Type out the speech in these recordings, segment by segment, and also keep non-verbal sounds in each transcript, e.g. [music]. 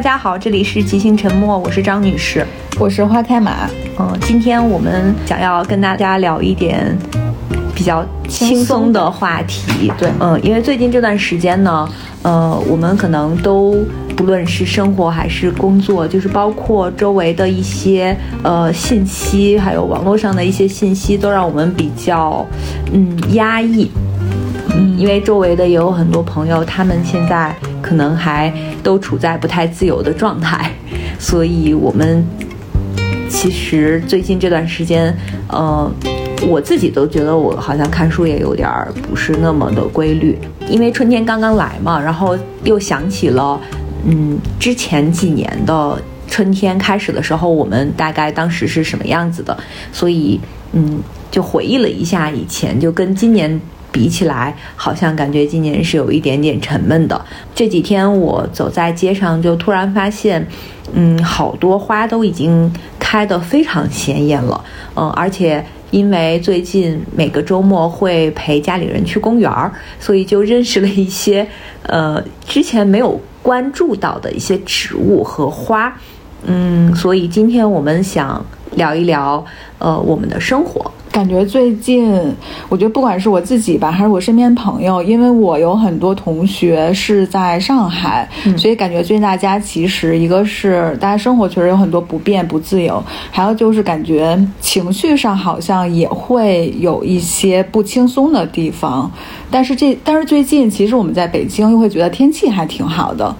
大家好，这里是即兴沉默，我是张女士，我是花开马。嗯，今天我们想要跟大家聊一点比较轻松的话题。对，嗯，因为最近这段时间呢，呃，我们可能都不论是生活还是工作，就是包括周围的一些呃信息，还有网络上的一些信息，都让我们比较嗯压抑。嗯，因为周围的也有很多朋友，他们现在可能还都处在不太自由的状态，[laughs] 所以我们其实最近这段时间，呃，我自己都觉得我好像看书也有点儿不是那么的规律，因为春天刚刚来嘛，然后又想起了，嗯，之前几年的春天开始的时候，我们大概当时是什么样子的，所以嗯，就回忆了一下以前，就跟今年。比起来，好像感觉今年是有一点点沉闷的。这几天我走在街上，就突然发现，嗯，好多花都已经开得非常鲜艳了。嗯，而且因为最近每个周末会陪家里人去公园儿，所以就认识了一些，呃，之前没有关注到的一些植物和花。嗯，所以今天我们想聊一聊，呃，我们的生活。感觉最近，我觉得不管是我自己吧，还是我身边朋友，因为我有很多同学是在上海，所以感觉最近大家其实一个是大家生活确实有很多不便、不自由，还有就是感觉情绪上好像也会有一些不轻松的地方。但是这，但是最近其实我们在北京又会觉得天气还挺好的。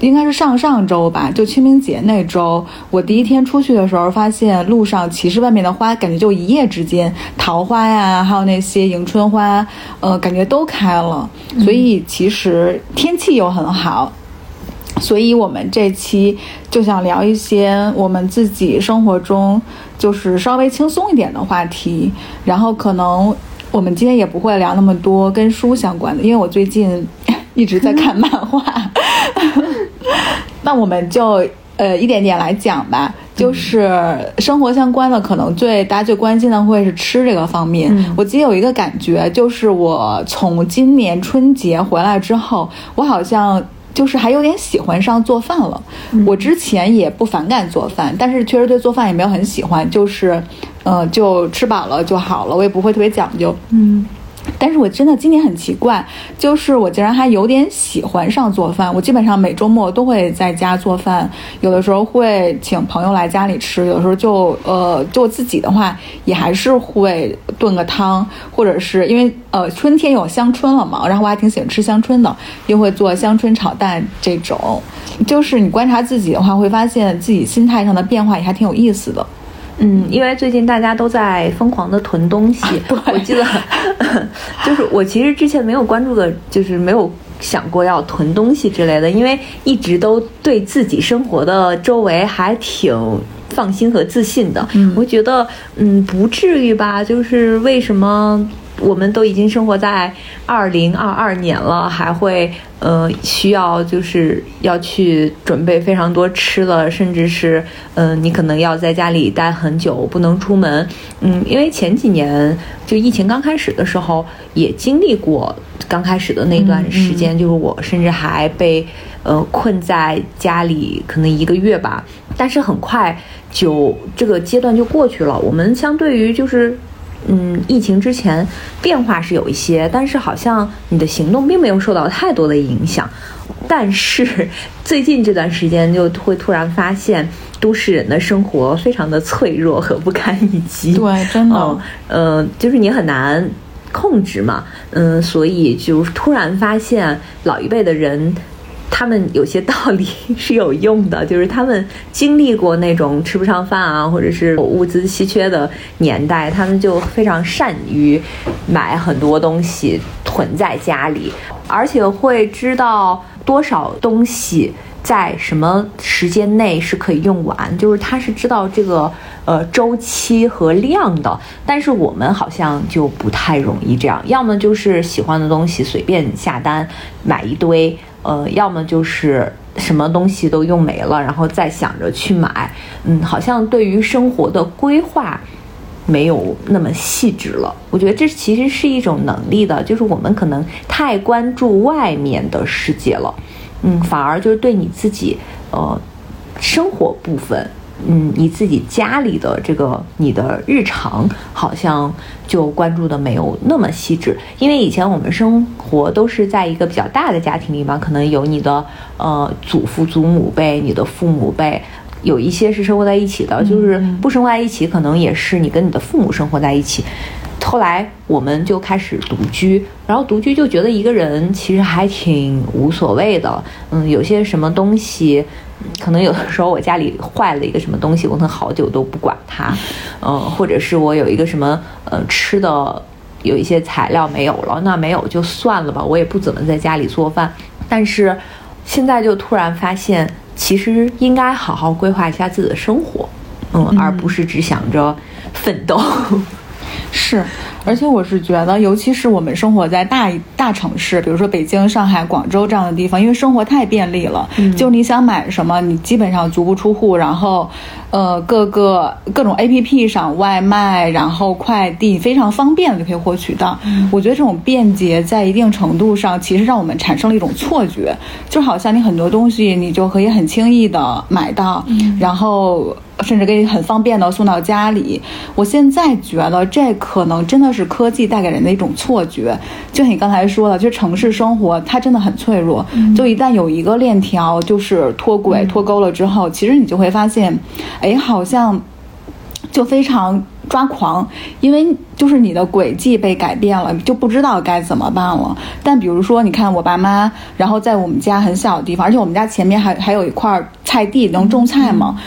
应该是上上周吧，就清明节那周，我第一天出去的时候，发现路上其实外面的花，感觉就一夜之间，桃花呀，还有那些迎春花，呃，感觉都开了。所以其实天气又很好，所以我们这期就想聊一些我们自己生活中就是稍微轻松一点的话题。然后可能我们今天也不会聊那么多跟书相关的，因为我最近一直在看漫画。[laughs] 那我们就呃一点点来讲吧，就是生活相关的，可能最大家最关心的会是吃这个方面。我今天有一个感觉，就是我从今年春节回来之后，我好像就是还有点喜欢上做饭了。我之前也不反感做饭，但是确实对做饭也没有很喜欢，就是呃，就吃饱了就好了，我也不会特别讲究。嗯。但是我真的今年很奇怪，就是我竟然还有点喜欢上做饭。我基本上每周末都会在家做饭，有的时候会请朋友来家里吃，有时候就呃就我自己的话，也还是会炖个汤，或者是因为呃春天有香椿了嘛，然后我还挺喜欢吃香椿的，又会做香椿炒蛋这种。就是你观察自己的话，会发现自己心态上的变化也还挺有意思的。嗯，因为最近大家都在疯狂的囤东西，我记得，[laughs] 就是我其实之前没有关注的，就是没有想过要囤东西之类的，因为一直都对自己生活的周围还挺放心和自信的。我觉得，嗯，不至于吧？就是为什么？我们都已经生活在二零二二年了，还会呃需要就是要去准备非常多吃的，甚至是嗯你可能要在家里待很久，不能出门。嗯，因为前几年就疫情刚开始的时候，也经历过刚开始的那段时间，就是我甚至还被呃困在家里可能一个月吧。但是很快就这个阶段就过去了。我们相对于就是。嗯，疫情之前变化是有一些，但是好像你的行动并没有受到太多的影响。但是最近这段时间就会突然发现，都市人的生活非常的脆弱和不堪一击。[laughs] 对，真的，嗯，就是你很难控制嘛，嗯，所以就突然发现老一辈的人。他们有些道理是有用的，就是他们经历过那种吃不上饭啊，或者是物资稀缺的年代，他们就非常善于买很多东西囤在家里，而且会知道多少东西在什么时间内是可以用完，就是他是知道这个呃周期和量的。但是我们好像就不太容易这样，要么就是喜欢的东西随便下单买一堆。呃，要么就是什么东西都用没了，然后再想着去买，嗯，好像对于生活的规划没有那么细致了。我觉得这其实是一种能力的，就是我们可能太关注外面的世界了，嗯，反而就是对你自己呃生活部分。嗯，你自己家里的这个你的日常好像就关注的没有那么细致，因为以前我们生活都是在一个比较大的家庭里嘛，可能有你的呃祖父祖母辈、你的父母辈，有一些是生活在一起的，就是不生活在一起，可能也是你跟你的父母生活在一起。后来我们就开始独居，然后独居就觉得一个人其实还挺无所谓的，嗯，有些什么东西。可能有的时候我家里坏了一个什么东西，我可能好久都不管它，嗯，或者是我有一个什么呃吃的有一些材料没有了，那没有就算了吧，我也不怎么在家里做饭。但是现在就突然发现，其实应该好好规划一下自己的生活，嗯，而不是只想着奋斗。[laughs] 是。而且我是觉得，尤其是我们生活在大大城市，比如说北京、上海、广州这样的地方，因为生活太便利了，嗯就你想买什么，你基本上足不出户，然后，呃，各个各种 A P P 上外卖，然后快递非常方便就可以获取到。我觉得这种便捷在一定程度上，其实让我们产生了一种错觉，就好像你很多东西你就可以很轻易的买到，然后。甚至可以很方便的送到家里。我现在觉得这可能真的是科技带给人的一种错觉。就像你刚才说的，就城市生活它真的很脆弱。就一旦有一个链条就是脱轨脱钩了之后，其实你就会发现，哎，好像就非常抓狂，因为就是你的轨迹被改变了，就不知道该怎么办了。但比如说，你看我爸妈，然后在我们家很小的地方，而且我们家前面还还有一块菜地，能种菜吗？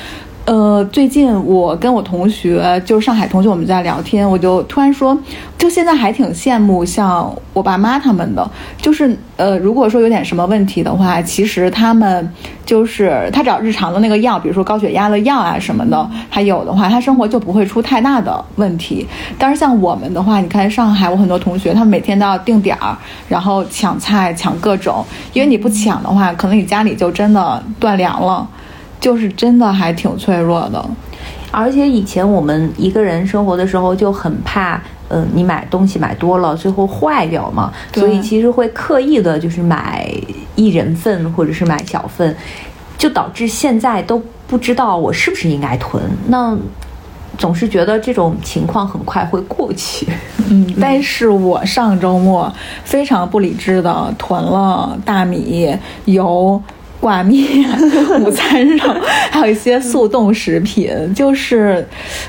呃，最近我跟我同学，就是上海同学，我们在聊天，我就突然说，就现在还挺羡慕像我爸妈他们的，就是呃，如果说有点什么问题的话，其实他们就是他找日常的那个药，比如说高血压的药啊什么的，还有的话，他生活就不会出太大的问题。但是像我们的话，你看上海，我很多同学，他们每天都要定点儿，然后抢菜抢各种，因为你不抢的话，可能你家里就真的断粮了。就是真的还挺脆弱的，而且以前我们一个人生活的时候就很怕，嗯，你买东西买多了最后坏掉嘛，所以其实会刻意的就是买一人份或者是买小份，就导致现在都不知道我是不是应该囤，那总是觉得这种情况很快会过去。嗯，[laughs] 但是我上周末非常不理智的囤了大米油。挂面、[laughs] 午餐肉还有一些速冻食品，就是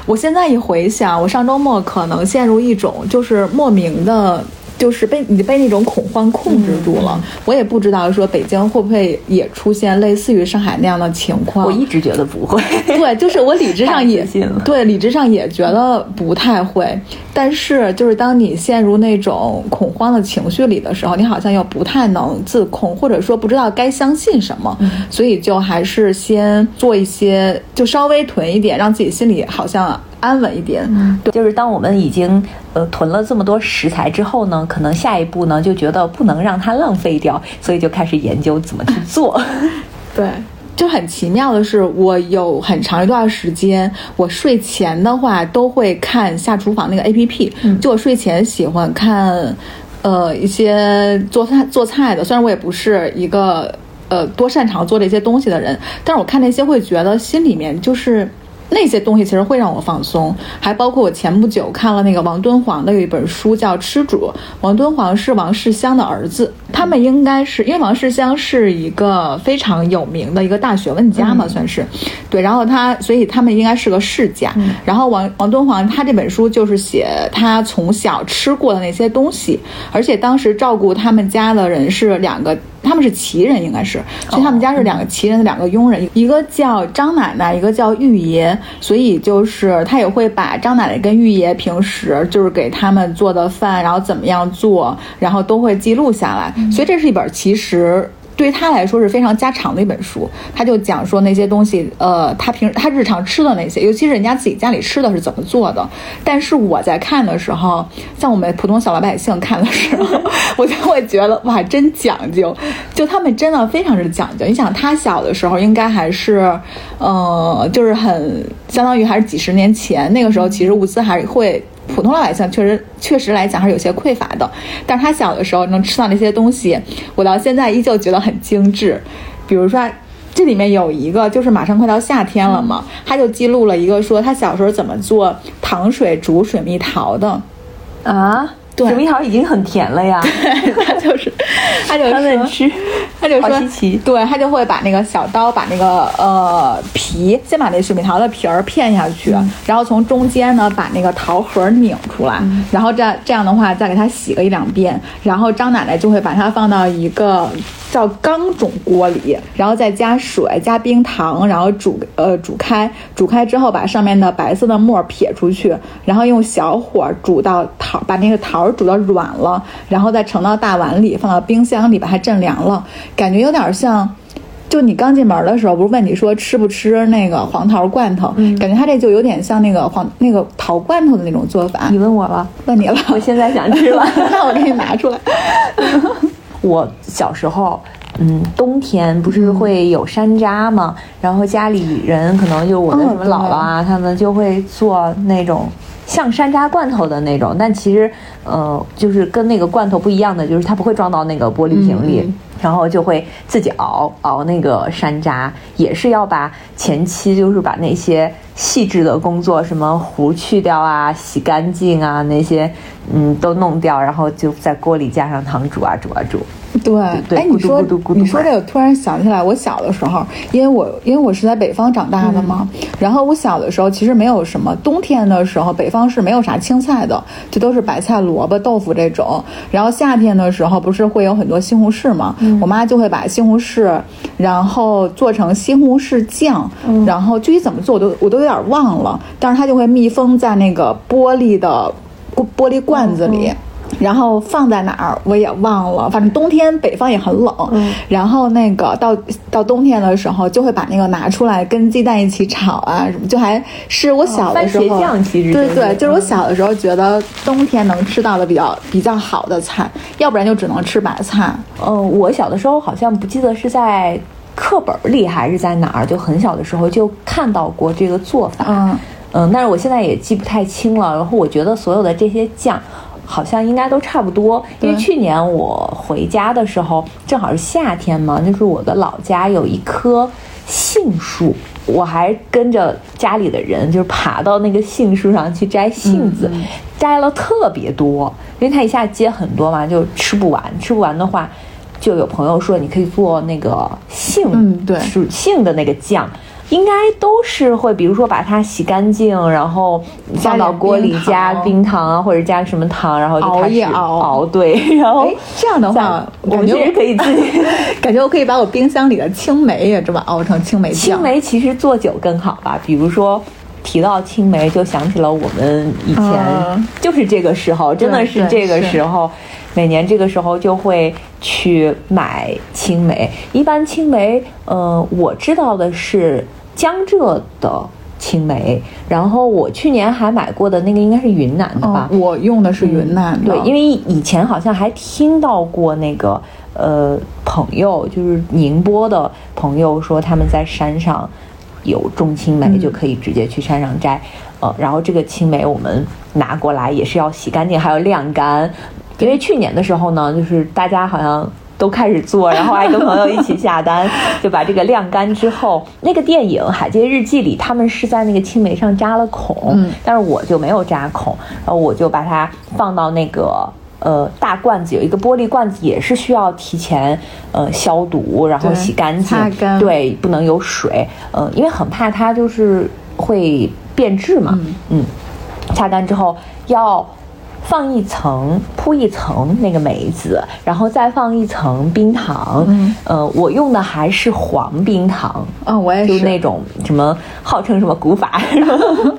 我现在一回想，我上周末可能陷入一种就是莫名的。就是被你被那种恐慌控制住了，我也不知道说北京会不会也出现类似于上海那样的情况。我一直觉得不会，对，就是我理智上 [laughs] 也对，理智上也觉得不太会。但是就是当你陷入那种恐慌的情绪里的时候，你好像又不太能自控，或者说不知道该相信什么，所以就还是先做一些，就稍微囤一点，让自己心里好像。安稳一点，嗯对，就是当我们已经呃囤了这么多食材之后呢，可能下一步呢就觉得不能让它浪费掉，[laughs] 所以就开始研究怎么去做。[laughs] 对，就很奇妙的是，我有很长一段时间，我睡前的话都会看下厨房那个 A P P，就我睡前喜欢看，呃，一些做菜做菜的，虽然我也不是一个呃多擅长做这些东西的人，但是我看那些会觉得心里面就是。那些东西其实会让我放松，还包括我前不久看了那个王敦煌的有一本书叫《吃主》，王敦煌是王世襄的儿子，他们应该是因为王世襄是一个非常有名的一个大学问家嘛，算是，对，然后他所以他们应该是个世家，然后王王敦煌他这本书就是写他从小吃过的那些东西，而且当时照顾他们家的人是两个。他们是旗人，应该是，所以他们家是两个旗人的两个佣人，一个叫张奶奶，一个叫玉爷，所以就是他也会把张奶奶跟玉爷平时就是给他们做的饭，然后怎么样做，然后都会记录下来，所以这是一本其实。对他来说是非常家常的一本书，他就讲说那些东西，呃，他平他日常吃的那些，尤其是人家自己家里吃的是怎么做的。但是我在看的时候，像我们普通小老百姓看的时候，[laughs] 我就会觉得哇，真讲究，就他们真的非常之讲究。你想他小的时候，应该还是，呃，就是很相当于还是几十年前，那个时候其实物资还会。普通老百姓确实确实来讲还是有些匮乏的。但是他小的时候能吃到那些东西，我到现在依旧觉得很精致。比如说，这里面有一个就是马上快到夏天了嘛，他就记录了一个说他小时候怎么做糖水煮水蜜桃的啊。对，水蜜桃已经很甜了呀。他 [laughs] 就是，[laughs] 他 [laughs] 就说吃，他就说，对他就会把那个小刀把那个呃皮，先把那水蜜桃的皮儿片下去，然后从中间呢把那个桃核拧出来，然后这这样的话再给它洗个一两遍，然后张奶奶就会把它放到一个。叫钢种锅里，然后再加水、加冰糖，然后煮呃煮开，煮开之后把上面的白色的沫撇出去，然后用小火煮到桃，把那个桃煮到软了，然后再盛到大碗里，放到冰箱里把它镇凉了。感觉有点像，就你刚进门的时候不是问你说吃不吃那个黄桃罐头？嗯，感觉它这就有点像那个黄那个桃罐头的那种做法。[laughs] 你问我了？问你了？我现在想吃了，那我给你拿出来。[laughs] 我小时候，嗯，冬天不是会有山楂吗？然后家里人可能就我的什么姥姥啊，他们就会做那种像山楂罐头的那种，但其实，呃，就是跟那个罐头不一样的，就是它不会装到那个玻璃瓶里，然后就会自己熬熬那个山楂，也是要把前期就是把那些细致的工作，什么核去掉啊、洗干净啊那些。嗯，都弄掉，然后就在锅里加上糖煮啊煮啊煮。对，哎，你说你说这个，突然想起来，我小的时候，因为我因为我是在北方长大的嘛，然后我小的时候其实没有什么，冬天的时候北方是没有啥青菜的，就都是白菜、萝卜、豆腐这种。然后夏天的时候不是会有很多西红柿嘛，我妈就会把西红柿，然后做成西红柿酱，然后具体怎么做我都我都有点忘了，但是它就会密封在那个玻璃的。玻璃罐子里，然后放在哪儿我也忘了。反正冬天北方也很冷，然后那个到到冬天的时候就会把那个拿出来跟鸡蛋一起炒啊什么，就还是我小的时候。番茄酱其实对对，就是我小的时候觉得冬天能吃到的比较比较好的菜，要不然就只能吃白菜。嗯，我小的时候好像不记得是在课本里还是在哪儿，就很小的时候就看到过这个做法。嗯。嗯，但是我现在也记不太清了。然后我觉得所有的这些酱，好像应该都差不多。因为去年我回家的时候，正好是夏天嘛，就是我的老家有一棵杏树，我还跟着家里的人，就是爬到那个杏树上去摘杏子，摘了特别多。因为它一下结很多嘛，就吃不完。吃不完的话，就有朋友说你可以做那个杏，嗯，对，属杏的那个酱。应该都是会，比如说把它洗干净，然后放到锅里加冰糖啊，或者加什么糖，然后就开始熬。对，[laughs] 然后这样的话，我们其实可以自己 [laughs] 感觉我可以把我冰箱里的青梅也这么熬成青梅酱。青梅其实做酒更好吧？比如说提到青梅，就想起了我们以前就是这个时候，真的是这个时候。每年这个时候就会去买青梅，一般青梅，呃，我知道的是江浙的青梅，然后我去年还买过的那个应该是云南的吧？我用的是云南的，对，因为以前好像还听到过那个，呃，朋友就是宁波的朋友说他们在山上有种青梅，就可以直接去山上摘，呃，然后这个青梅我们拿过来也是要洗干净，还要晾干。因为去年的时候呢，就是大家好像都开始做，然后还跟朋友一起下单，[laughs] 就把这个晾干之后，那个电影《海街日记》里，他们是在那个青梅上扎了孔，但是我就没有扎孔，然后我就把它放到那个呃大罐子，有一个玻璃罐子，也是需要提前呃消毒，然后洗干净，对，不能有水，呃，因为很怕它就是会变质嘛，嗯，擦干之后要。放一层，铺一层那个梅子，然后再放一层冰糖。嗯，呃，我用的还是黄冰糖。啊，我也是，就那种什么号称什么古法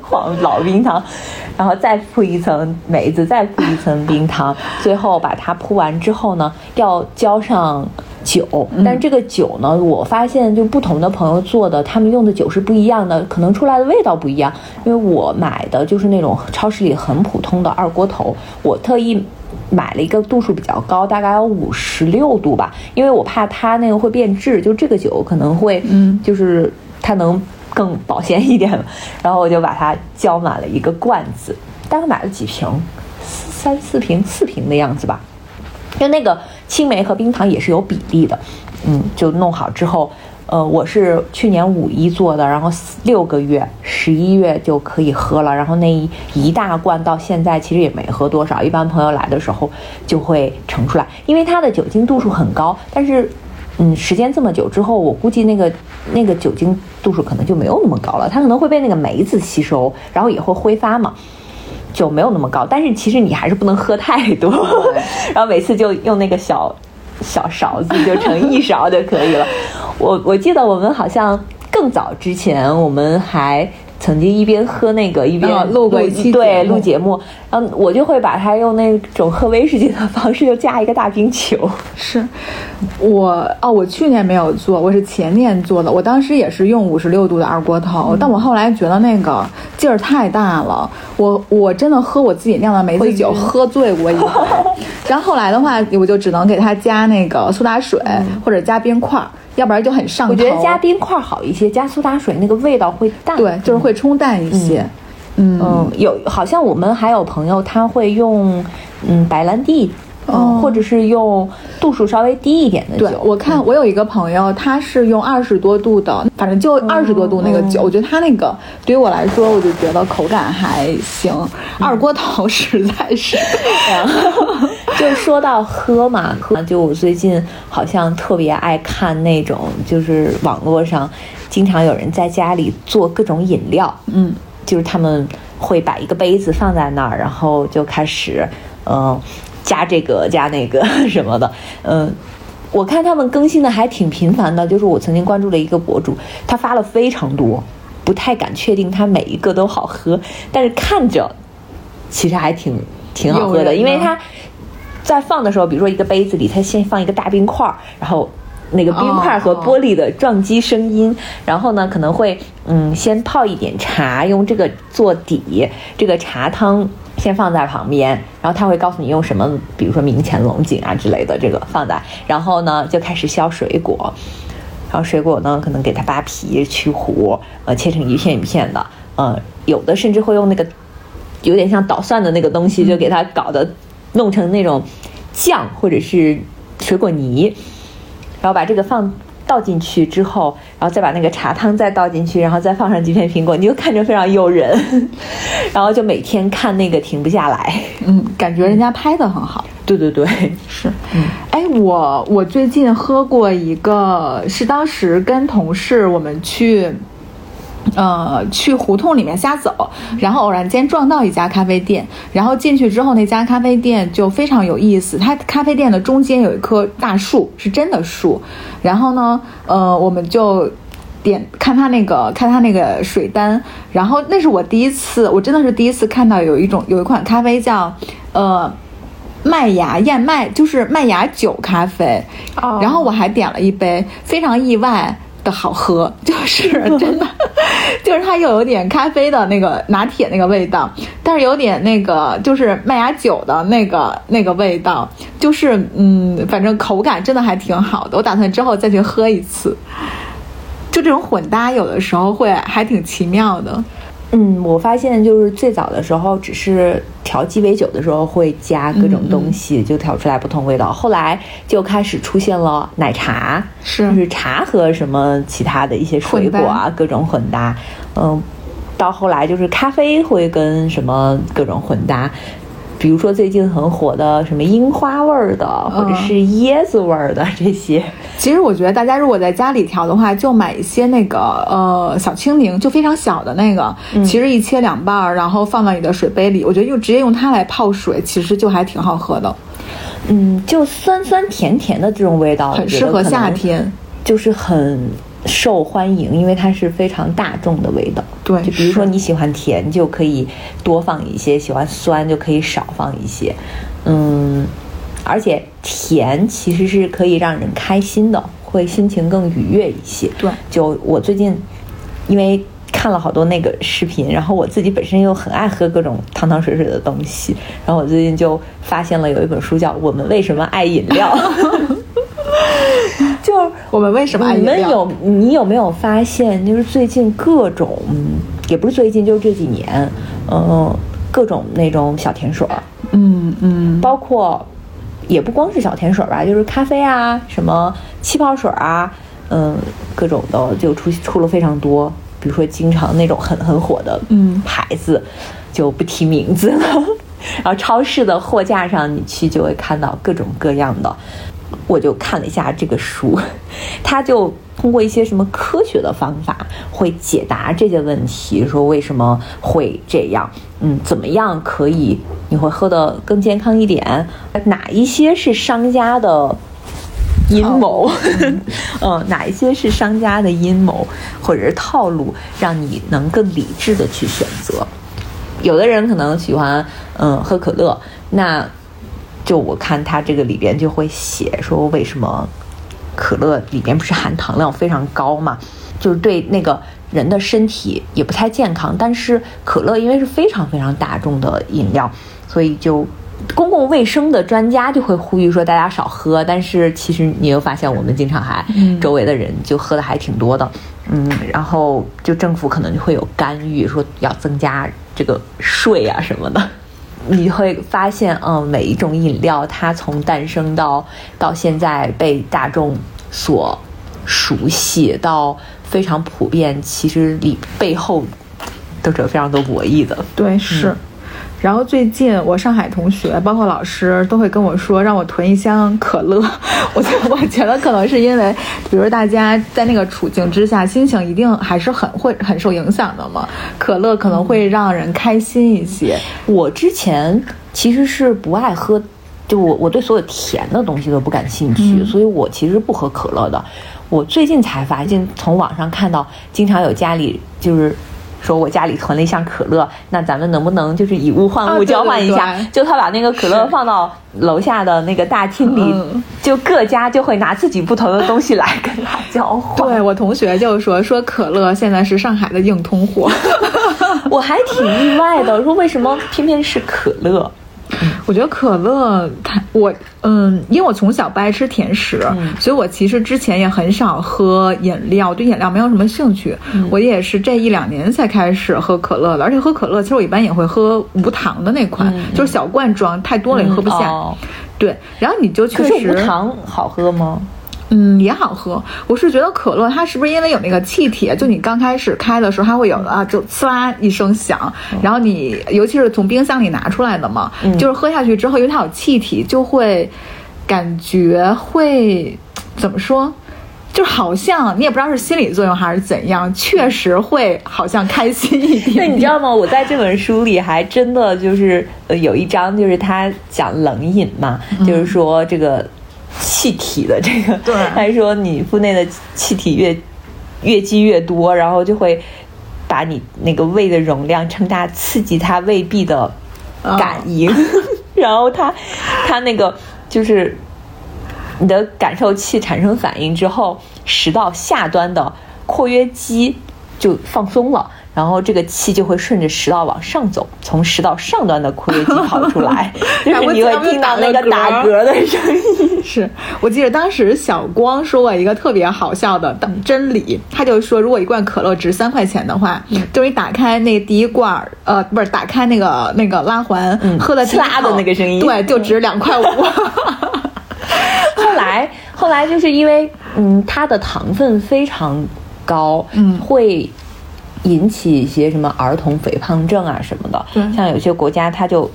黄老冰糖，[laughs] 然后再铺一层梅子，再铺一层冰糖，最后把它铺完之后呢，要浇上。酒，但这个酒呢，我发现就不同的朋友做的，他们用的酒是不一样的，可能出来的味道不一样。因为我买的就是那种超市里很普通的二锅头，我特意买了一个度数比较高，大概有五十六度吧，因为我怕它那个会变质，就这个酒可能会，嗯，就是它能更保鲜一点，然后我就把它浇满了一个罐子，大概买了几瓶，三四瓶、四瓶的样子吧。就那个青梅和冰糖也是有比例的，嗯，就弄好之后。呃，我是去年五一做的，然后六个月，十一月就可以喝了。然后那一一大罐到现在其实也没喝多少，一般朋友来的时候就会盛出来，因为它的酒精度数很高。但是，嗯，时间这么久之后，我估计那个那个酒精度数可能就没有那么高了，它可能会被那个梅子吸收，然后也会挥发嘛，就没有那么高。但是其实你还是不能喝太多，[laughs] 然后每次就用那个小。小勺子就盛一勺就可以了。我我记得我们好像更早之前，我们还。曾经一边喝那个一边录过一期对录节目，嗯，我就会把它用那种喝威士忌的方式，就加一个大冰球。是，我哦，我去年没有做，我是前年做的。我当时也是用五十六度的二锅头，但我后来觉得那个劲儿太大了，我我真的喝我自己酿的梅子酒喝醉过一回。[laughs] 然后后来的话，我就只能给它加那个苏打水或者加冰块。要不然就很上头。我觉得加冰块好一些，加苏打水那个味道会淡。对，就是会冲淡一些。嗯，有好像我们还有朋友他会用嗯白兰地。哦，或者是用度数稍微低一点的酒。我看我有一个朋友，他是用二十多度的，反正就二十多度那个酒。我觉得他那个对于我来说，我就觉得口感还行。二锅头实在是。[laughs] 就说到喝嘛，就我最近好像特别爱看那种，就是网络上经常有人在家里做各种饮料。嗯，就是他们会把一个杯子放在那儿，然后就开始，嗯。加这个加那个 [laughs] 什么的，嗯，我看他们更新的还挺频繁的。就是我曾经关注了一个博主，他发了非常多，不太敢确定他每一个都好喝，但是看着其实还挺挺好喝的。因为他在放的时候，比如说一个杯子里，他先放一个大冰块，然后那个冰块和玻璃的撞击声音，然后呢可能会嗯先泡一点茶，用这个做底，这个茶汤。先放在旁边，然后他会告诉你用什么，比如说明前龙井啊之类的，这个放在，然后呢就开始削水果，然后水果呢可能给它扒皮去核，呃切成一片一片的，呃有的甚至会用那个有点像捣蒜的那个东西，就给它搞得弄成那种酱或者是水果泥，然后把这个放。倒进去之后，然后再把那个茶汤再倒进去，然后再放上几片苹果，你就看着非常诱人，[laughs] 然后就每天看那个停不下来。嗯，感觉人家拍的很好。对对对，是。嗯，哎，我我最近喝过一个，是当时跟同事我们去。呃，去胡同里面瞎走，然后偶然间撞到一家咖啡店，然后进去之后，那家咖啡店就非常有意思。它咖啡店的中间有一棵大树，是真的树。然后呢，呃，我们就点看它那个看它那个水单，然后那是我第一次，我真的是第一次看到有一种有一款咖啡叫呃麦芽燕麦，就是麦芽酒咖啡。哦。然后我还点了一杯，非常意外。的好喝，[laughs] 就是真的，[laughs] 就是它又有点咖啡的那个拿铁那个味道，但是有点那个就是麦芽酒的那个那个味道，就是嗯，反正口感真的还挺好的。我打算之后再去喝一次，就这种混搭有的时候会还挺奇妙的。嗯，我发现就是最早的时候，只是调鸡尾酒的时候会加各种东西，就调出来不同味道。后来就开始出现了奶茶，是就是茶和什么其他的一些水果啊，各种混搭。嗯，到后来就是咖啡会跟什么各种混搭。比如说最近很火的什么樱花味儿的，或者是椰子味儿的这些。[laughs] 其实我觉得大家如果在家里调的话，就买一些那个呃小青柠，就非常小的那个，其实一切两半儿，然后放到你的水杯里，我觉得用直接用它来泡水，其实就还挺好喝的。嗯，就酸酸甜甜的这种味道，很适合夏天，就是很。受欢迎，因为它是非常大众的味道。对，就比如说你喜欢甜，就可以多放一些；喜欢酸，就可以少放一些。嗯，而且甜其实是可以让人开心的，会心情更愉悦一些。对，就我最近因为看了好多那个视频，然后我自己本身又很爱喝各种汤汤水水的东西，然后我最近就发现了有一本书叫《我们为什么爱饮料》。[laughs] [laughs] [laughs] 就我们为什么你？们有你有没有发现，就是最近各种，嗯也不是最近，就是这几年，嗯、各种那种小甜水儿，嗯嗯，包括也不光是小甜水儿吧，就是咖啡啊，什么气泡水儿啊，嗯，各种的就出出了非常多。比如说，经常那种很很火的嗯牌子，就不提名字了。[laughs] 然后超市的货架上，你去就会看到各种各样的。我就看了一下这个书，[laughs] 他就通过一些什么科学的方法，会解答这些问题，说为什么会这样，嗯，怎么样可以你会喝得更健康一点？哪一些是商家的阴谋？[laughs] 嗯，哪一些是商家的阴谋或者是套路，让你能更理智的去选择？有的人可能喜欢嗯喝可乐，那就我看它这个里边就会写说为什么可乐里边不是含糖量非常高嘛，就是对那个人的身体也不太健康。但是可乐因为是非常非常大众的饮料，所以就公共卫生的专家就会呼吁说大家少喝。但是其实你又发现我们经常还周围的人就喝的还挺多的，嗯，然后就政府可能就会有干预，说要增加这个税啊什么的。你会发现，嗯，每一种饮料，它从诞生到到现在被大众所熟悉，到非常普遍，其实里背后都是有非常多博弈的。对是。然后最近我上海同学，包括老师都会跟我说，让我囤一箱可乐。我觉得我觉得可能是因为，比如大家在那个处境之下，心情一定还是很会很受影响的嘛。可乐可能会让人开心一些。我之前其实是不爱喝，就我我对所有甜的东西都不感兴趣，嗯所以我其实不喝可乐的。我最近才发现，从网上看到，经常有家里就是。说我家里囤了一箱可乐，那咱们能不能就是以物换物交换一下？对对就他把那个可乐放到楼下的那个大厅里，嗯就各家就会拿自己不同的东西来跟他交换。对我同学就说说可乐现在是上海的硬通货。[laughs] 我还挺意外的，说为什么偏偏是可乐？我觉得可乐，它我嗯，因为我从小不爱吃甜食，嗯所以我其实之前也很少喝饮料，对饮料没有什么兴趣。嗯我也是这一两年才开始喝可乐的，而且喝可乐其实我一般也会喝无糖的那款，嗯就是小罐装，太多了也喝不下。哦对，然后你就确实无实，糖好喝吗？嗯，也好喝。我是觉得可乐它是不是因为有那个气体，就你刚开始开的时候它会有啊，就呲啦一声响，然后你尤其是从冰箱里拿出来的嘛，嗯就是喝下去之后，因为它有气体，就会感觉会怎么说？就好像你也不知道是心理作用还是怎样，确实会好像开心一点。那你知道吗？我在这本书里还真的就是呃有一章，就是他讲冷饮嘛，就是说这个气体的这个，对。[laughs] 他说你腹内的气体越越积越多，然后就会把你那个胃的容量撑大，刺激它胃壁的感应，[laughs] 然后它它那个就是你的感受器产生反应之后，食道下端的括约肌就放松了。然后这个气就会顺着食道往上走，从食道上端的括约肌跑出来，[laughs] 就是你会听到那个打嗝的声音。[laughs] 是我记得当时小光说过一个特别好笑的真理，他就说，如果一罐可乐值三块钱的话，就是你打开那第一罐儿，呃，不是打开那个那个拉环，嗯喝了呲啦的那个声音。对，就值两块五。[laughs] 后来，后来就是因为，嗯，它的糖分非常高，嗯。会引起一些什么儿童肥胖症啊什么的。对像有些国家它就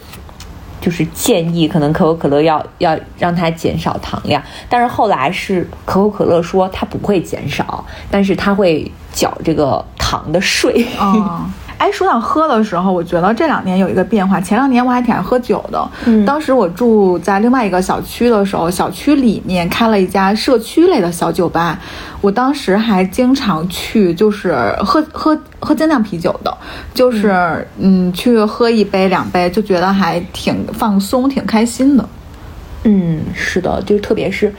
就是建议，可能可口可乐要要让它减少糖量，但是后来是可口可乐说它不会减少，但是它会缴这个糖的税。哦，哎，说到喝的时候，我觉得这两年有一个变化。前两年我还挺爱喝酒的，嗯当时我住在另外一个小区的时候，小区里面开了一家社区类的小酒吧，我当时还经常去，就是喝喝喝精酿啤酒的，就是嗯去喝一杯两杯，就觉得还挺放松、挺开心的。嗯，是的，就是特别是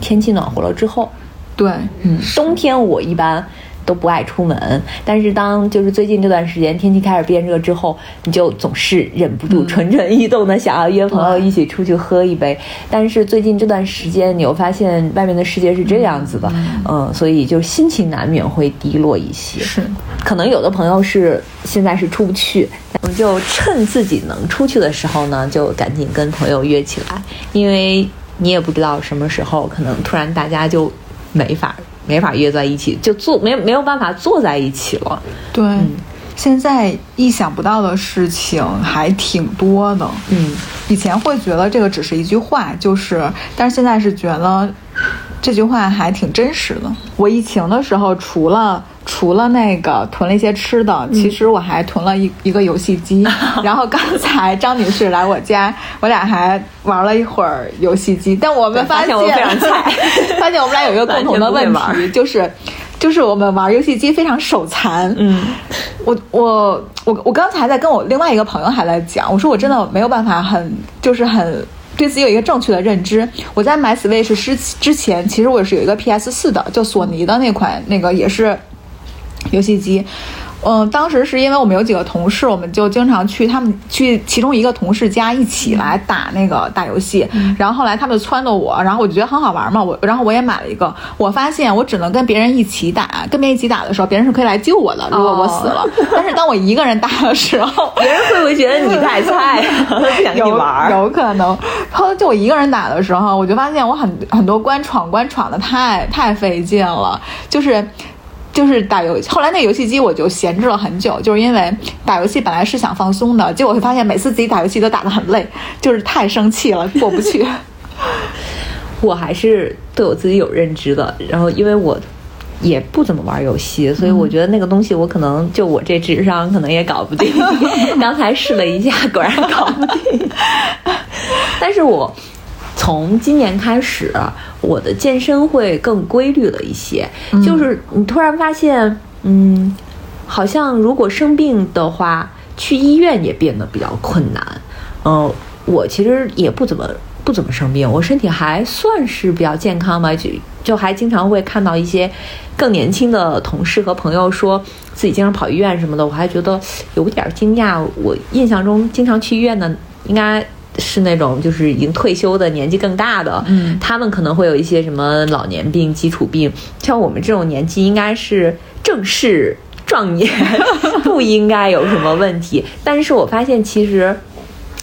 天气暖和了之后，对，嗯，冬天我一般都不爱出门。但是当就是最近这段时间天气开始变热之后，你就总是忍不住蠢蠢欲动的想要约朋友一起出去喝一杯。但是最近这段时间，你又发现外面的世界是这样子的，嗯，所以就心情难免会低落一些。是，可能有的朋友是现在是出不去，我们就趁自己能出去的时候呢，就赶紧跟朋友约起来，因为你也不知道什么时候可能突然大家就没法没法约在一起，就坐没没有办法坐在一起了。对，现在意想不到的事情还挺多的。嗯，以前会觉得这个只是一句话，就是，但是现在是觉得这句话还挺真实的。我疫情的时候，除了除了那个囤了一些吃的，其实我还囤了一一个游戏机。[laughs] 然后刚才张女士来我家，我俩还玩了一会儿游戏机，但我们发发现我非常菜 [laughs] 发现我们俩有一个共同的问题，就是。就是我们玩游戏机非常手残，嗯，我我我我刚才在跟我另外一个朋友还在讲，我说我真的没有办法很就是很对自己有一个正确的认知。我在买 Switch 之之前，其实我是有一个 PS 四的，就索尼的那款那个也是游戏机。嗯，当时是因为我们有几个同事，我们就经常去他们去其中一个同事家一起来打那个打游戏。然后后来他们就撺掇我，然后我就觉得很好玩嘛，我然后我也买了一个。我发现我只能跟别人一起打，跟别人一起打的时候，别人是可以来救我的，如果我死了。但是当我一个人打的时候，[laughs] 别人会不会觉得你太菜了，[laughs] 不想跟你有玩儿？有可能。后来就我一个人打的时候，我就发现我很很多关闯关闯的太太费劲了，就是。就是打游，后来那游戏机我就闲置了很久，就是因为打游戏本来是想放松的，结果会发现每次自己打游戏都打得很累，就是太生气了，过不去。[laughs] 我还是对我自己有认知的，然后因为我也不怎么玩游戏，所以我觉得那个东西我可能就我这智商可能也搞不定。[laughs] 刚才试了一下，果然搞不定。[laughs] 但是我从今年开始，我的健身会更规律了一些，就是你突然发现，嗯，好像如果生病的话，去医院也变得比较困难。嗯、我其实也不怎么不怎么生病，我身体还算是比较健康吧，就就还经常会看到一些更年轻的同事和朋友说自己经常跑医院什么的，我还觉得有点惊讶。我印象中经常去医院的应该。是那种就是已经退休的年纪更大的，嗯他们可能会有一些什么老年病、基础病，像我们这种年纪应该是正式壮年，[laughs] 不应该有什么问题。但是我发现其实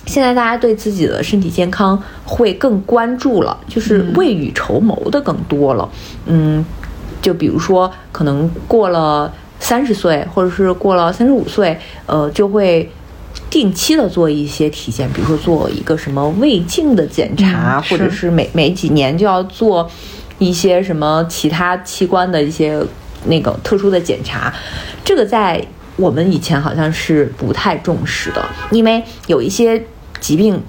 现在大家对自己的身体健康会更关注了，就是未雨绸缪的更多了。嗯，就比如说可能过了三十岁，或者是过了三十五岁，呃，就会。定期的做一些体检，比如说做一个什么胃镜的检查，嗯或者是是每每几年就要做一些什么其他器官的一些那个特殊的检查。这个在我们以前好像是不太重视的，因为有一些疾病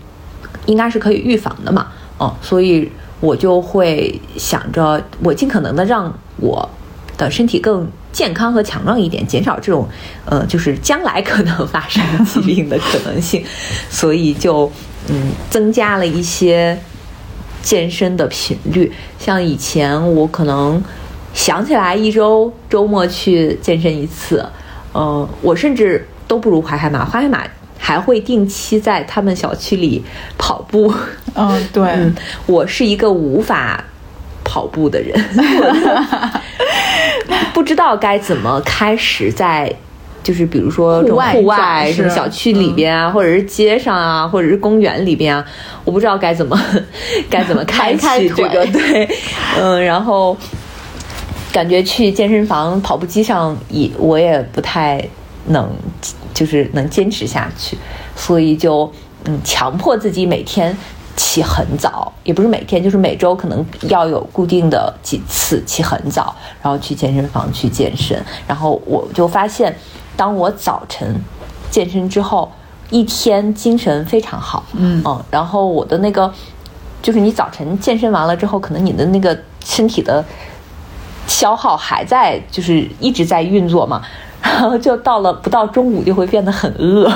应该是可以预防的嘛，哦，所以我就会想着我尽可能的让我的身体更健康和强壮一点，减少这种呃，就是将来可能发生疾病的可能性，[laughs] 所以就嗯增加了一些健身的频率。像以前我可能想起来一周周末去健身一次，呃，我甚至都不如淮海马，淮海马还会定期在他们小区里跑步。嗯，对，[laughs] 嗯，我是一个无法跑步的人，[laughs] 不知道该怎么开始在。就是比如说户外户外什么小区里边啊，或者是街上啊，或者是公园里边啊，我不知道该怎么 [laughs] 该怎么开开启这个对，嗯，然后感觉去健身房跑步机上也我也不太能，就是能坚持下去，所以就嗯强迫自己每天起很早，也不是每天，就是每周可能要有固定的几次起很早，然后去健身房去健身，然后我就发现，当我早晨健身之后，一天精神非常好，嗯然后我的那个就是你早晨健身完了之后，可能你的那个身体的消耗还在，就是一直在运作嘛。然后就到了不到中午就会变得很饿，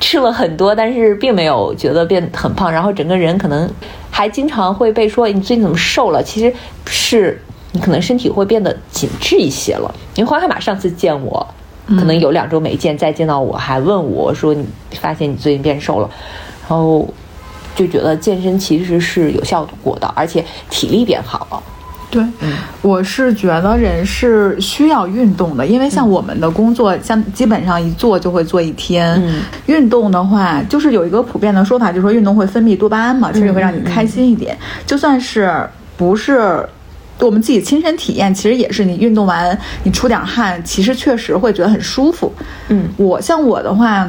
吃了很多，但是并没有觉得变很胖，然后整个人可能还经常会被说你最近怎么瘦了，其实是你可能身体会变得紧致一些了。因为黄海马上次见我，可能有两周没见，再见到我还问我说：“你发现你最近变瘦了？”然后就觉得健身其实是有效果的，而且体力变好了。对，我是觉得人是需要运动的，因为像我们的工作，像基本上一做就会做一天。运动的话，就是有一个普遍的说法，就是说运动会分泌多巴胺嘛，其实会让你开心一点。就算是不是我们自己亲身体验，其实也是你运动完你出点汗，其实确实会觉得很舒服。嗯，我像我的话。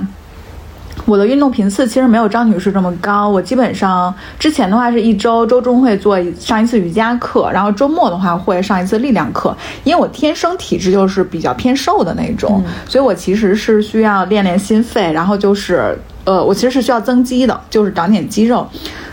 我的运动频次其实没有张女士这么高，我基本上之前的话是一周周中会做上一次瑜伽课，然后周末的话会上一次力量课。因为我天生体质就是比较偏瘦的那种，所以我其实是需要练练心肺，然后就是呃，我其实是需要增肌的，就是长点肌肉。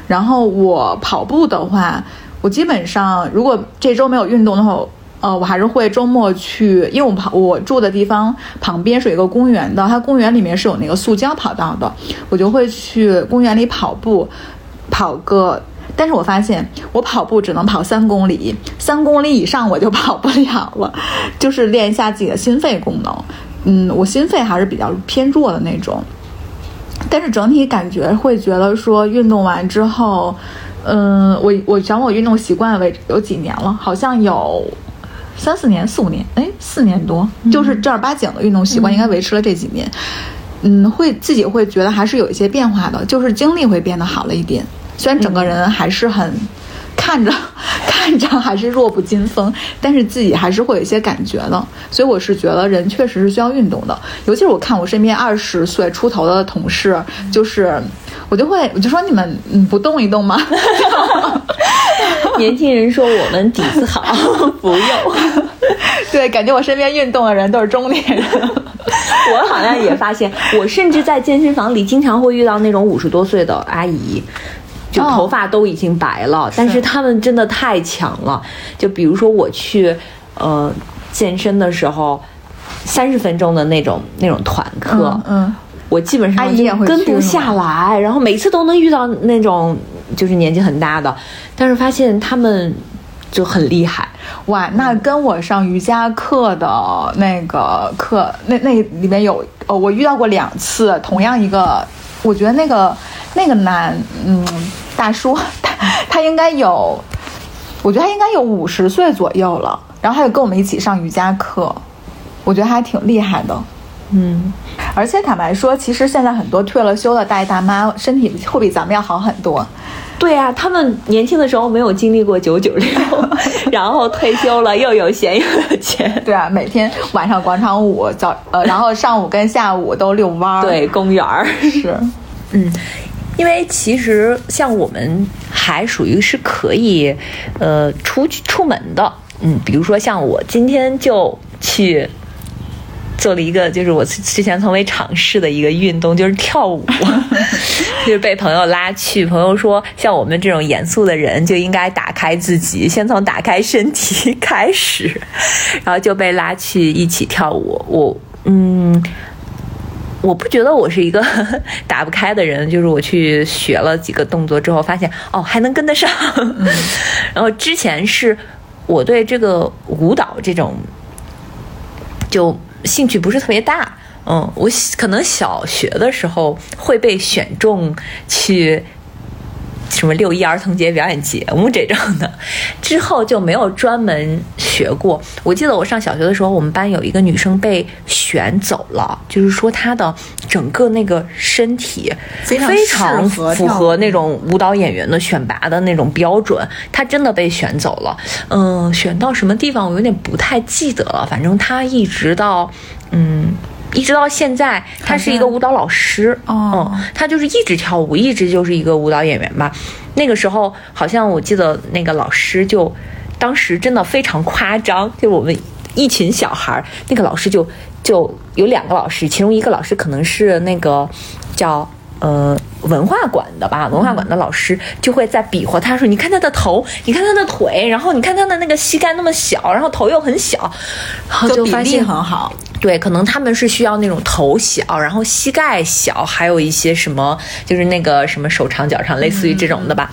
然后我跑步的话，我基本上如果这周没有运动的话。呃，我还是会周末去，因为我旁我住的地方旁边是有一个公园的，它公园里面是有那个塑胶跑道的，我就会去公园里跑步，跑个，但是我发现我跑步只能跑三公里，三公里以上我就 [laughs] 跑不了了，就是练一下自己的心肺功能，嗯，我心肺还是比较偏弱的那种，但是整体感觉会觉得说运动完之后，嗯，我我想我运动习惯为有几年了，好像有。三四年、四五年，哎，四年多，就是正儿八经的运动习惯，应该维持了这几年。嗯，会自己会觉得还是有一些变化的，就是精力会变得好了一点。虽然整个人还是很看着 [laughs] 看着还是弱不禁风，但是自己还是会有一些感觉的。所以我是觉得人确实是需要运动的，尤其是我看我身边二十岁出头的同事，就是我就会我就说你们嗯不动一动吗？[laughs] [laughs] 年轻人说我们底子好，不用。对，感觉我身边运动的人都是中年人。我好像也发现，我甚至在健身房里经常会遇到那种五十多岁的阿姨，就头发都已经白了，但是他们真的太强了。就比如说我去呃健身的时候，三十分钟的那种那种团课，嗯，我基本上跟不下来，然后每次都能遇到那种。就是年纪很大的，但是发现他们就很厉害哇！那跟我上瑜伽课的那个课，那那里面有呃，我遇到过两次，同样一个，我觉得那个那个男嗯大叔，他他应该有，我觉得他应该有五十岁左右了，然后他就跟我们一起上瑜伽课，我觉得还挺厉害的。嗯，而且坦白说，其实现在很多退了休的大爷大妈身体会比咱们要好很多。对呀，他们年轻的时候没有经历过九九六，[laughs] 然后退休了又有闲又有钱。对啊，每天晚上广场舞，早呃，然后上午跟下午都遛弯儿。对，公园儿是，嗯，因为其实像我们还属于是可以，呃，出去出门的，嗯，比如说像我今天就去。做了一个，就是我之前从未尝试的一个运动，就是跳舞，[laughs] 就是被朋友拉去。朋友说，像我们这种严肃的人，就应该打开自己，先从打开身体开始，然后就被拉去一起跳舞。我，嗯，我不觉得我是一个 [laughs] 打不开的人，就是我去学了几个动作之后，发现哦，还能跟得上。[laughs] 然后之前是我对这个舞蹈这种就。兴趣不是特别大，嗯，我可能小学的时候会被选中去什么六一儿童节表演节目这种的，之后就没有专门学过。我记得我上小学的时候，我们班有一个女生被选走了，就是说她的整个那个身体非常符合那种舞蹈演员的选拔的那种标准，她真的被选走了。嗯，选到什么地方我有点不太记得了，反正她一直到嗯。一直到现在，他是一个舞蹈老师。哦，他就是一直跳舞，一直就是一个舞蹈演员吧。那个时候，好像我记得那个老师就，当时真的非常夸张，就我们一群小孩儿，那个老师就就有两个老师，其中一个老师可能是那个叫。呃，文化馆的吧，文化馆的老师就会在比划，他说：“你看他的头，你看他的腿，然后你看他的那个膝盖那么小，然后头又很小，然后就发现很好。对，可能他们是需要那种头小，然后膝盖小，还有一些什么，就是那个什么手长脚长，类似于这种的吧。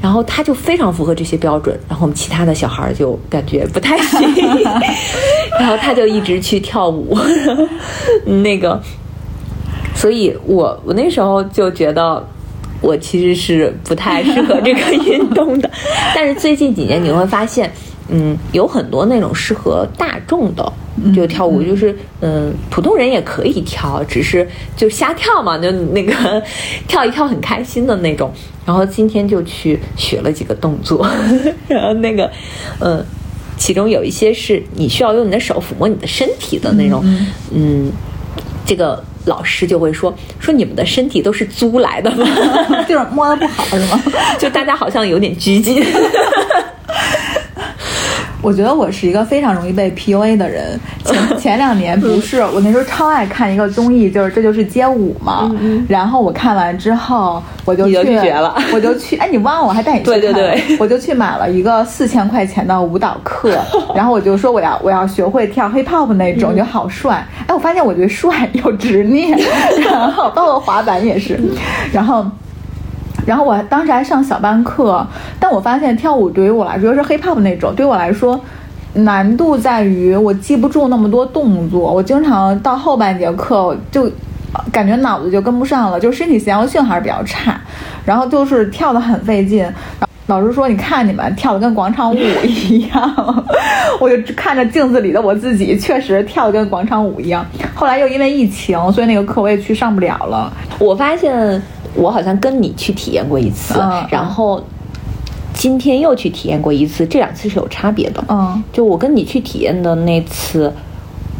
然后他就非常符合这些标准，然后我们其他的小孩就感觉不太行，[laughs] 然后他就一直去跳舞，[laughs] 那个，所以我我那时候就觉得。我其实是不太适合这个运动的，[laughs] 但是最近几年你会发现，嗯，有很多那种适合大众的，就跳舞，就是嗯，普通人也可以跳，只是就瞎跳嘛，就那个 [laughs] 跳一跳很开心的那种。然后今天就去学了几个动作，[laughs] 然后那个，嗯，其中有一些是你需要用你的手抚摸你的身体的那种，嗯，这个。老师就会说说你们的身体都是租来的吗？[laughs] 就是摸的不好是吗？[laughs] 就大家好像有点拘谨。[laughs] 我觉得我是一个非常容易被 PUA 的人。前 [laughs] 前两年不是我那时候超爱看一个综艺，就是这就是街舞嘛。然后我看完之后，我就拒绝了。我就去，哎，你忘了我还带你去看？对对对，我就去买了一个四千块钱的舞蹈课。[laughs] 然后我就说我要我要学会跳 hip hop 那种，就好帅。哎，我发现我觉得帅有执念，[laughs] 然后包括滑板也是。然后。然后我当时还上小班课，但我发现跳舞对于我来说是 hip hop 那种，对我来说难度在于我记不住那么多动作，我经常到后半节课就感觉脑子就跟不上了，就身体协调性还是比较差，然后就是跳的很费劲。老师说：“你看你们跳的跟广场舞一样。”我就看着镜子里的我自己，确实跳的跟广场舞一样。后来又因为疫情，所以那个课我也去上不了了。我发现。我好像跟你去体验过一次，然后今天又去体验过一次，这两次是有差别的。嗯，就我跟你去体验的那次，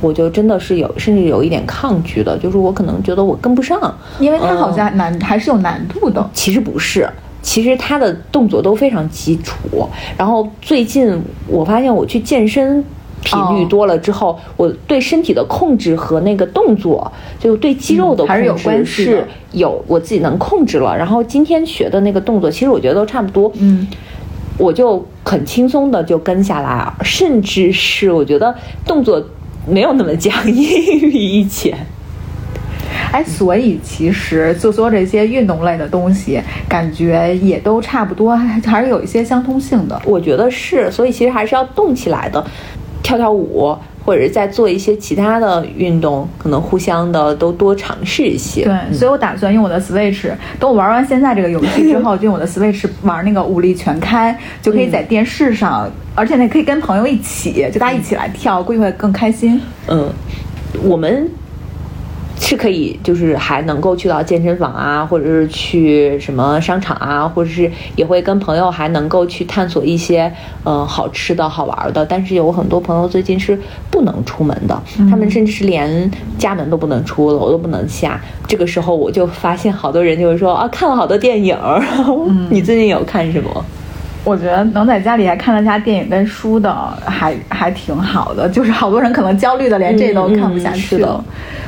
我就真的是有，甚至有一点抗拒的，就是我可能觉得我跟不上，因为它好像难，还是有难度的。其实不是，其实它的动作都非常基础。然后最近我发现我去健身。频率多了之后，我对身体的控制和那个动作，就对肌肉的控制是有我自己能控制了。然后今天学的那个动作，其实我觉得都差不多。嗯，我就很轻松的就跟下来，甚至是我觉得动作没有那么僵硬比以前。哎，所以其实就说这些运动类的东西，感觉也都差不多，还还是有一些相通性的。我觉得是，所以其实还是要动起来的。跳跳舞，或者是在做一些其他的运动，可能互相的都多尝试一些。对，所以我打算用我的 Switch，等我玩完现在这个游戏之后，就用我的 Switch 玩那个武力全开，就可以在电视上，而且呢可以跟朋友一起，就大家一起来跳，估计会更开心。嗯，我们。是可以，就是还能够去到健身房啊，或者是去什么商场啊，或者是也会跟朋友还能够去探索一些嗯好吃的好玩的。但是有很多朋友最近是不能出门的，他们甚至是连家门都不能出，楼都不能下。这个时候我就发现好多人就是说啊，看了好多电影。[laughs] 你最近有看什么？我觉得能在家里还看得下电影跟书的，还还挺好的。就是好多人可能焦虑的连这都看不下去了。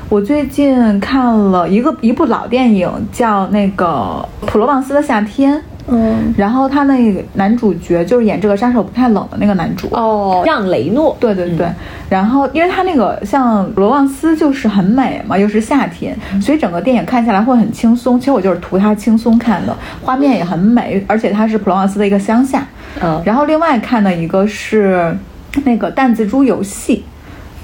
我最近看了一个一部老电影，叫那个《普罗旺斯的夏天》。嗯，然后他那个男主角就是演这个杀手不太冷的那个男主哦，让雷诺。对对对。然后，因为他那个像罗旺斯就是很美嘛，又是夏天，所以整个电影看起来会很轻松。其实我就是图他轻松看的，画面也很美，而且他是普罗旺斯的一个乡下。嗯。然后另外看的一个是那个弹子珠游戏。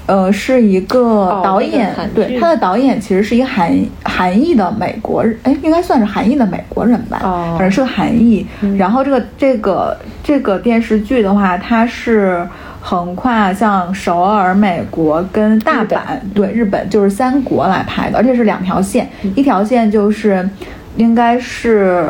呃，是一个导演，对他的导演其实是一个韩韩裔的美国人，哎，应该算是韩裔的美国人吧，反正是个韩裔。然后这个这个这个电视剧的话，它是横跨像首尔、美国跟大阪，对日本就是三国来拍的，而且是两条线，一条线就是。应该是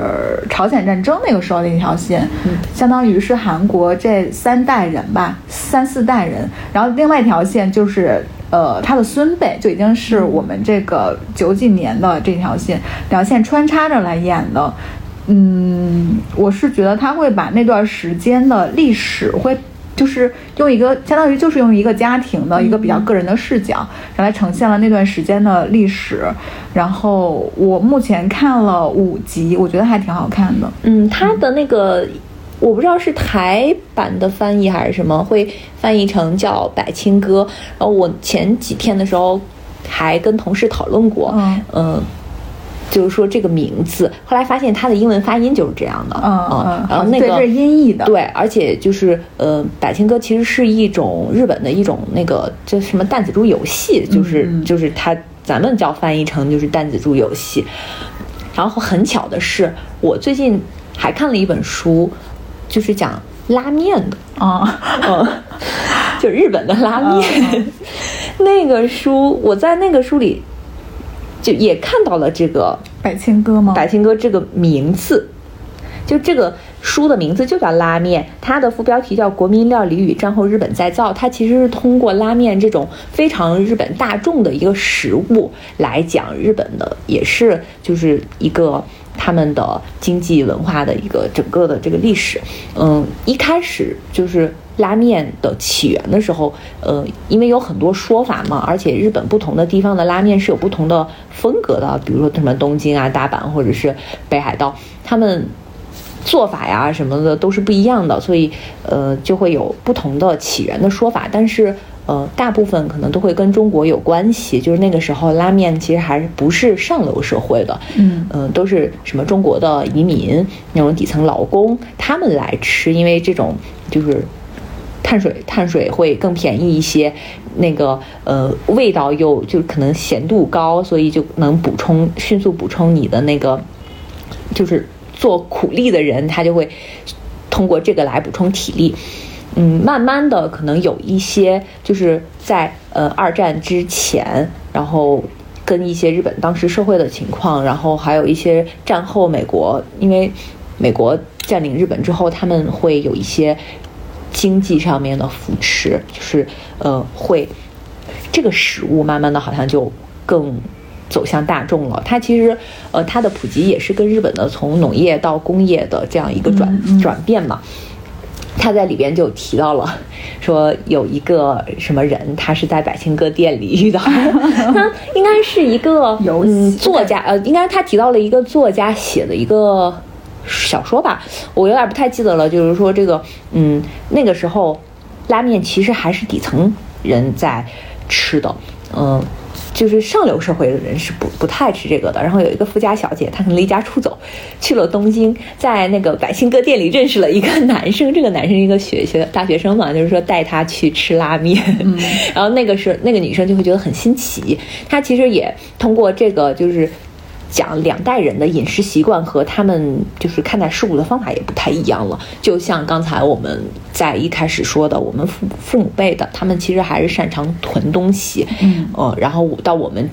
朝鲜战争那个时候的一条线，相当于是韩国这三代人吧，三四代人。然后另外一条线就是，呃，他的孙辈就已经是我们这个九几年的这条线，两线穿插着来演的。嗯，我是觉得他会把那段时间的历史会。就是用一个相当于就是用一个家庭的一个比较个人的视角，然后来呈现了那段时间的历史。然后我目前看了五集，我觉得还挺好看的。嗯，他的那个我不知道是台版的翻译还是什么，会翻译成叫《百青歌》。然后我前几天的时候还跟同事讨论过，嗯。就是说这个名字，后来发现它的英文发音就是这样的，嗯嗯，然后那个对这是音译的，对，而且就是呃，百青哥其实是一种日本的一种那个叫什么弹子珠游戏，就是、嗯就是它咱们叫翻译成就是弹子珠游戏。然后很巧的是，我最近还看了一本书，就是讲拉面的，啊，嗯，就日本的拉面。[laughs] 那个书我在那个书里就也看到了这个百千哥吗？百千哥这个名字，就这个书的名字就叫拉面，它的副标题叫《国民料理与战后日本再造》，它其实是通过拉面这种非常日本大众的一个食物来讲日本的，也是就是一个他们的经济文化的一个整个的这个历史。嗯，一开始就是。拉面的起源的时候，呃，因为有很多说法嘛，而且日本不同的地方的拉面是有不同的风格的，比如说什么东京啊、大阪或者是北海道，他们做法呀什么的都是不一样的，所以呃就会有不同的起源的说法。但是呃，大部分可能都会跟中国有关系，就是那个时候拉面其实还是不是上流社会的，嗯嗯、都是什么中国的移民那种底层劳工他们来吃，因为这种就是。碳水碳水会更便宜一些，那个呃味道又就可能咸度高，所以就能补充迅速补充你的那个，就是做苦力的人他就会通过这个来补充体力。嗯，慢慢的可能有一些就是在呃二战之前，然后跟一些日本当时社会的情况，然后还有一些战后美国，因为美国占领日本之后，他们会有一些经济上面的扶持，就是呃会这个食物慢慢的好像就更走向大众了。它其实呃它的普及也是跟日本的从农业到工业的这样一个转、嗯嗯转变嘛。他在里边就提到了，说有一个什么人，他是在百庆哥店里遇到的，[laughs] 他应该是一个游嗯作家，呃，应该他提到了一个作家写的一个小说吧，我有点不太记得了。就是说这个，嗯，那个时候拉面其实还是底层人在吃的，嗯。就是上流社会的人是不不太吃这个的。然后有一个富家小姐，她可能离家出走，去了东京，在那个百姓哥店里认识了一个男生。这个男生是一个学学大学生嘛，就是说带她去吃拉面。[laughs] 然后那个是那个女生就会觉得很新奇。她其实也通过这个就是。讲两代人的饮食习惯和他们就是看待事物的方法也不太一样了。就像刚才我们在一开始说的，我们父父母辈的，他们其实还是擅长囤东西，嗯呃，然后到我们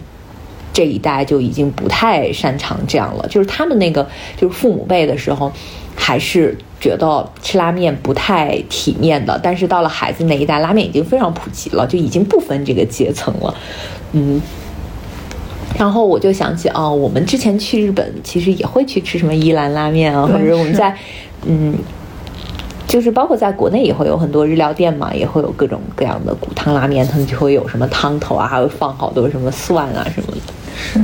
这一代就已经不太擅长这样了。就是他们那个就是父母辈的时候，还是觉得吃拉面不太体面的，但是到了孩子那一代，拉面已经非常普及了，就已经不分这个阶层了，嗯。然后我就想起哦，我们之前去日本，其实也会去吃什么伊兰拉面啊，或者我们在，嗯，就是包括在国内也会有很多日料店嘛，也会有各种各样的骨汤拉面，他们就会有什么汤头啊，还会放好多什么蒜啊什么的。是，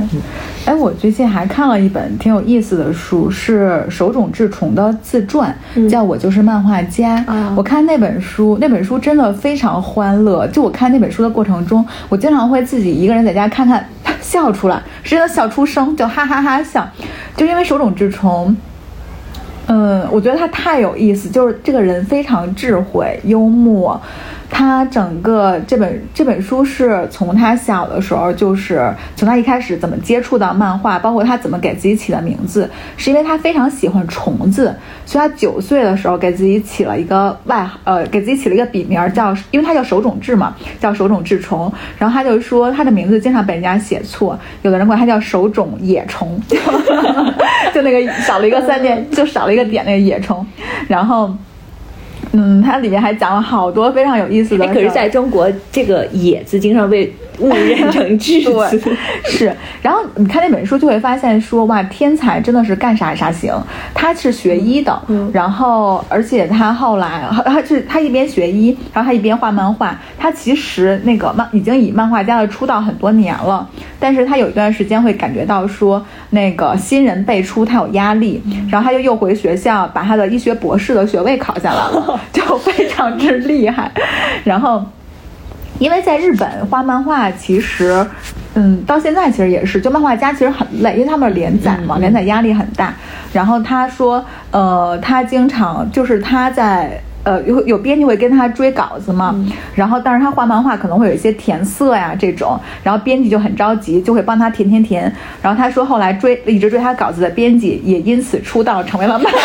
哎，我最近还看了一本挺有意思的书，是手冢治虫的自传，嗯叫《我就是漫画家》。啊我看那本书，那本书真的非常欢乐。就我看那本书的过程中，我经常会自己一个人在家看看，笑出来，是真的笑出声，就哈哈哈笑。就因为手冢治虫，嗯，我觉得他太有意思，就是这个人非常智慧、幽默。他整个这本这本书是从他小的时候，就是从他一开始怎么接触到漫画，包括他怎么给自己起的名字，是因为他非常喜欢虫子，所以他九岁的时候给自己起了一个外呃，给自己起了一个笔名叫，因为他叫手冢治嘛，叫手冢治虫。然后他就说他的名字经常被人家写错，有的人管他叫手冢野虫，就就那个少了一个三点，就少了一个点那个野虫，然后。嗯，它里面还讲了好多非常有意思的。可是在中国，这个“野”字经常被误认成“智 [laughs] ”对。，是。然后你看那本书就会发现说，哇，天才真的是干啥啥行。他是学医的，嗯然后而且他后来他是他一边学医，然后他一边画漫画。他其实那个漫已经以漫画家的出道很多年了，但是他有一段时间会感觉到说，那个新人辈出他有压力，然后他就又回学校把他的医学博士的学位考下来了，[laughs] 就非常之厉害。然后。因为在日本画漫画其实。嗯，到现在其实也是，就漫画家其实很累，因为他们连载嘛，连载压力很大。然后他说，呃，他经常就是他在呃有有编辑会跟他追稿子嘛，然后但是他画漫画可能会有一些填色呀这种，然后编辑就很着急，就会帮他填填填。然后他说后来追一直追他稿子的编辑也因此出道成为了漫画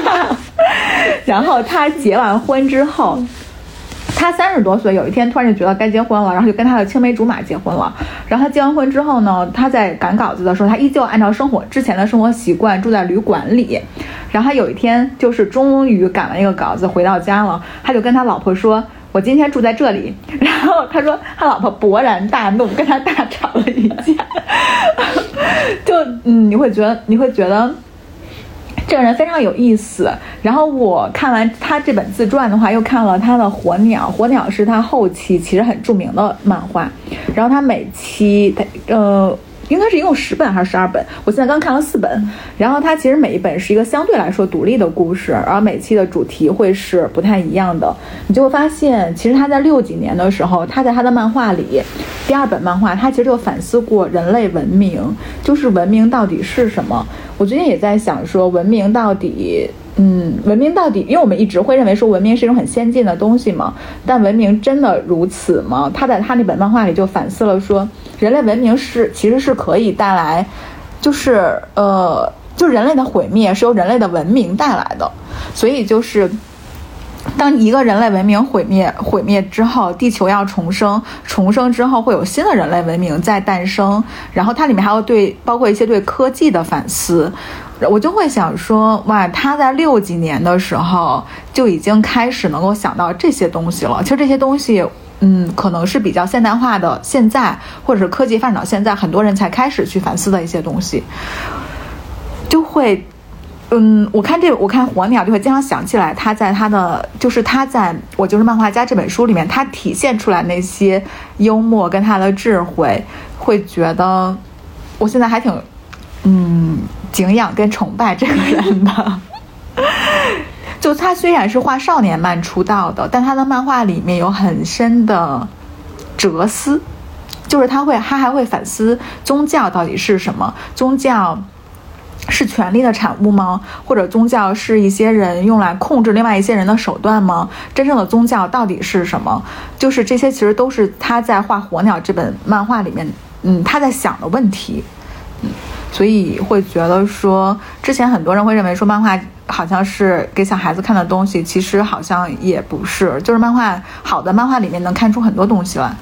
家。[laughs] 然后他结完婚之后。他三十多岁，有一天突然就觉得该结婚了，然后就跟他的青梅竹马结婚了。然后他结完婚之后呢，他在赶稿子的时候，他依旧按照生活之前的生活习惯住在旅馆里。然后他有一天就是终于赶完一个稿子回到家了，他就跟他老婆说：“我今天住在这里。”然后他说他老婆勃然大怒，跟他大吵了一架。[laughs] 就嗯，你会觉得你会觉得。这个人非常有意思。然后我看完他这本自传的话，又看了他的《火鸟》，《火鸟》是他后期其实很著名的漫画。然后他每期他呃。应该是一共十本还是十二本？我现在刚看了四本。然后它其实每一本是一个相对来说独立的故事，而每期的主题会是不太一样的。你就会发现，其实他在六几年的时候，他在他的漫画里，第二本漫画，他其实就反思过人类文明，就是文明到底是什么。我最近也在想说，文明到底。嗯，文明到底，因为我们一直会认为说文明是一种很先进的东西嘛，但文明真的如此吗？他在他那本漫画里就反思了说，人类文明是其实是可以带来，就是呃，就人类的毁灭是由人类的文明带来的，所以就是当一个人类文明毁灭毁灭之后，地球要重生，重生之后会有新的人类文明在诞生，然后它里面还有对包括一些对科技的反思。我就会想说，哇，他在六几年的时候就已经开始能够想到这些东西了。其实这些东西，嗯，可能是比较现代化的，现在或者是科技发展到现在，很多人才开始去反思的一些东西。就会，嗯，我看这，我看火鸟就会经常想起来他在他的，就是他在我就是漫画家这本书里面，他体现出来那些幽默跟他的智慧，会觉得我现在还挺。嗯，敬仰跟崇拜这个人的，就他虽然是画少年漫出道的，但他的漫画里面有很深的哲思，就是他会，他还会反思宗教到底是什么？宗教是权力的产物吗？或者宗教是一些人用来控制另外一些人的手段吗？真正的宗教到底是什么？就是这些，其实都是他在画《火鸟》这本漫画里面，嗯，他在想的问题，嗯。所以会觉得说，之前很多人会认为说漫画好像是给小孩子看的东西，其实好像也不是，就是漫画好的漫画里面能看出很多东西来。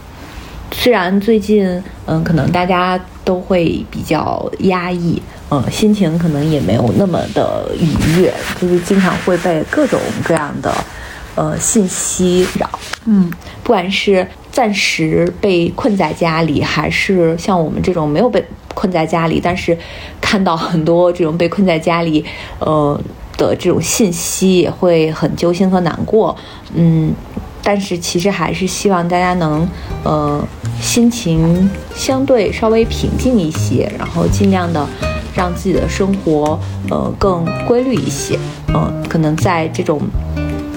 虽然最近嗯，可能大家都会比较压抑，嗯，心情可能也没有那么的愉悦，就是经常会被各种各样的呃信息扰，嗯，不管是暂时被困在家里，还是像我们这种没有被。困在家里，但是看到很多这种被困在家里，呃的这种信息，也会很揪心和难过。嗯，但是其实还是希望大家能，呃，心情相对稍微平静一些，然后尽量的让自己的生活，呃，更规律一些。嗯，可能在这种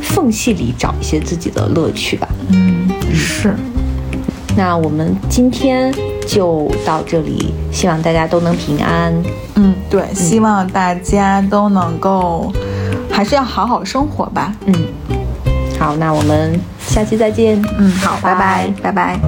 缝隙里找一些自己的乐趣吧。嗯，是。那我们今天。就到这里，希望大家都能平安。嗯，对，希望大家都能够，还是要好好生活吧。嗯，好，那我们下期再见。嗯，好，拜拜，拜拜。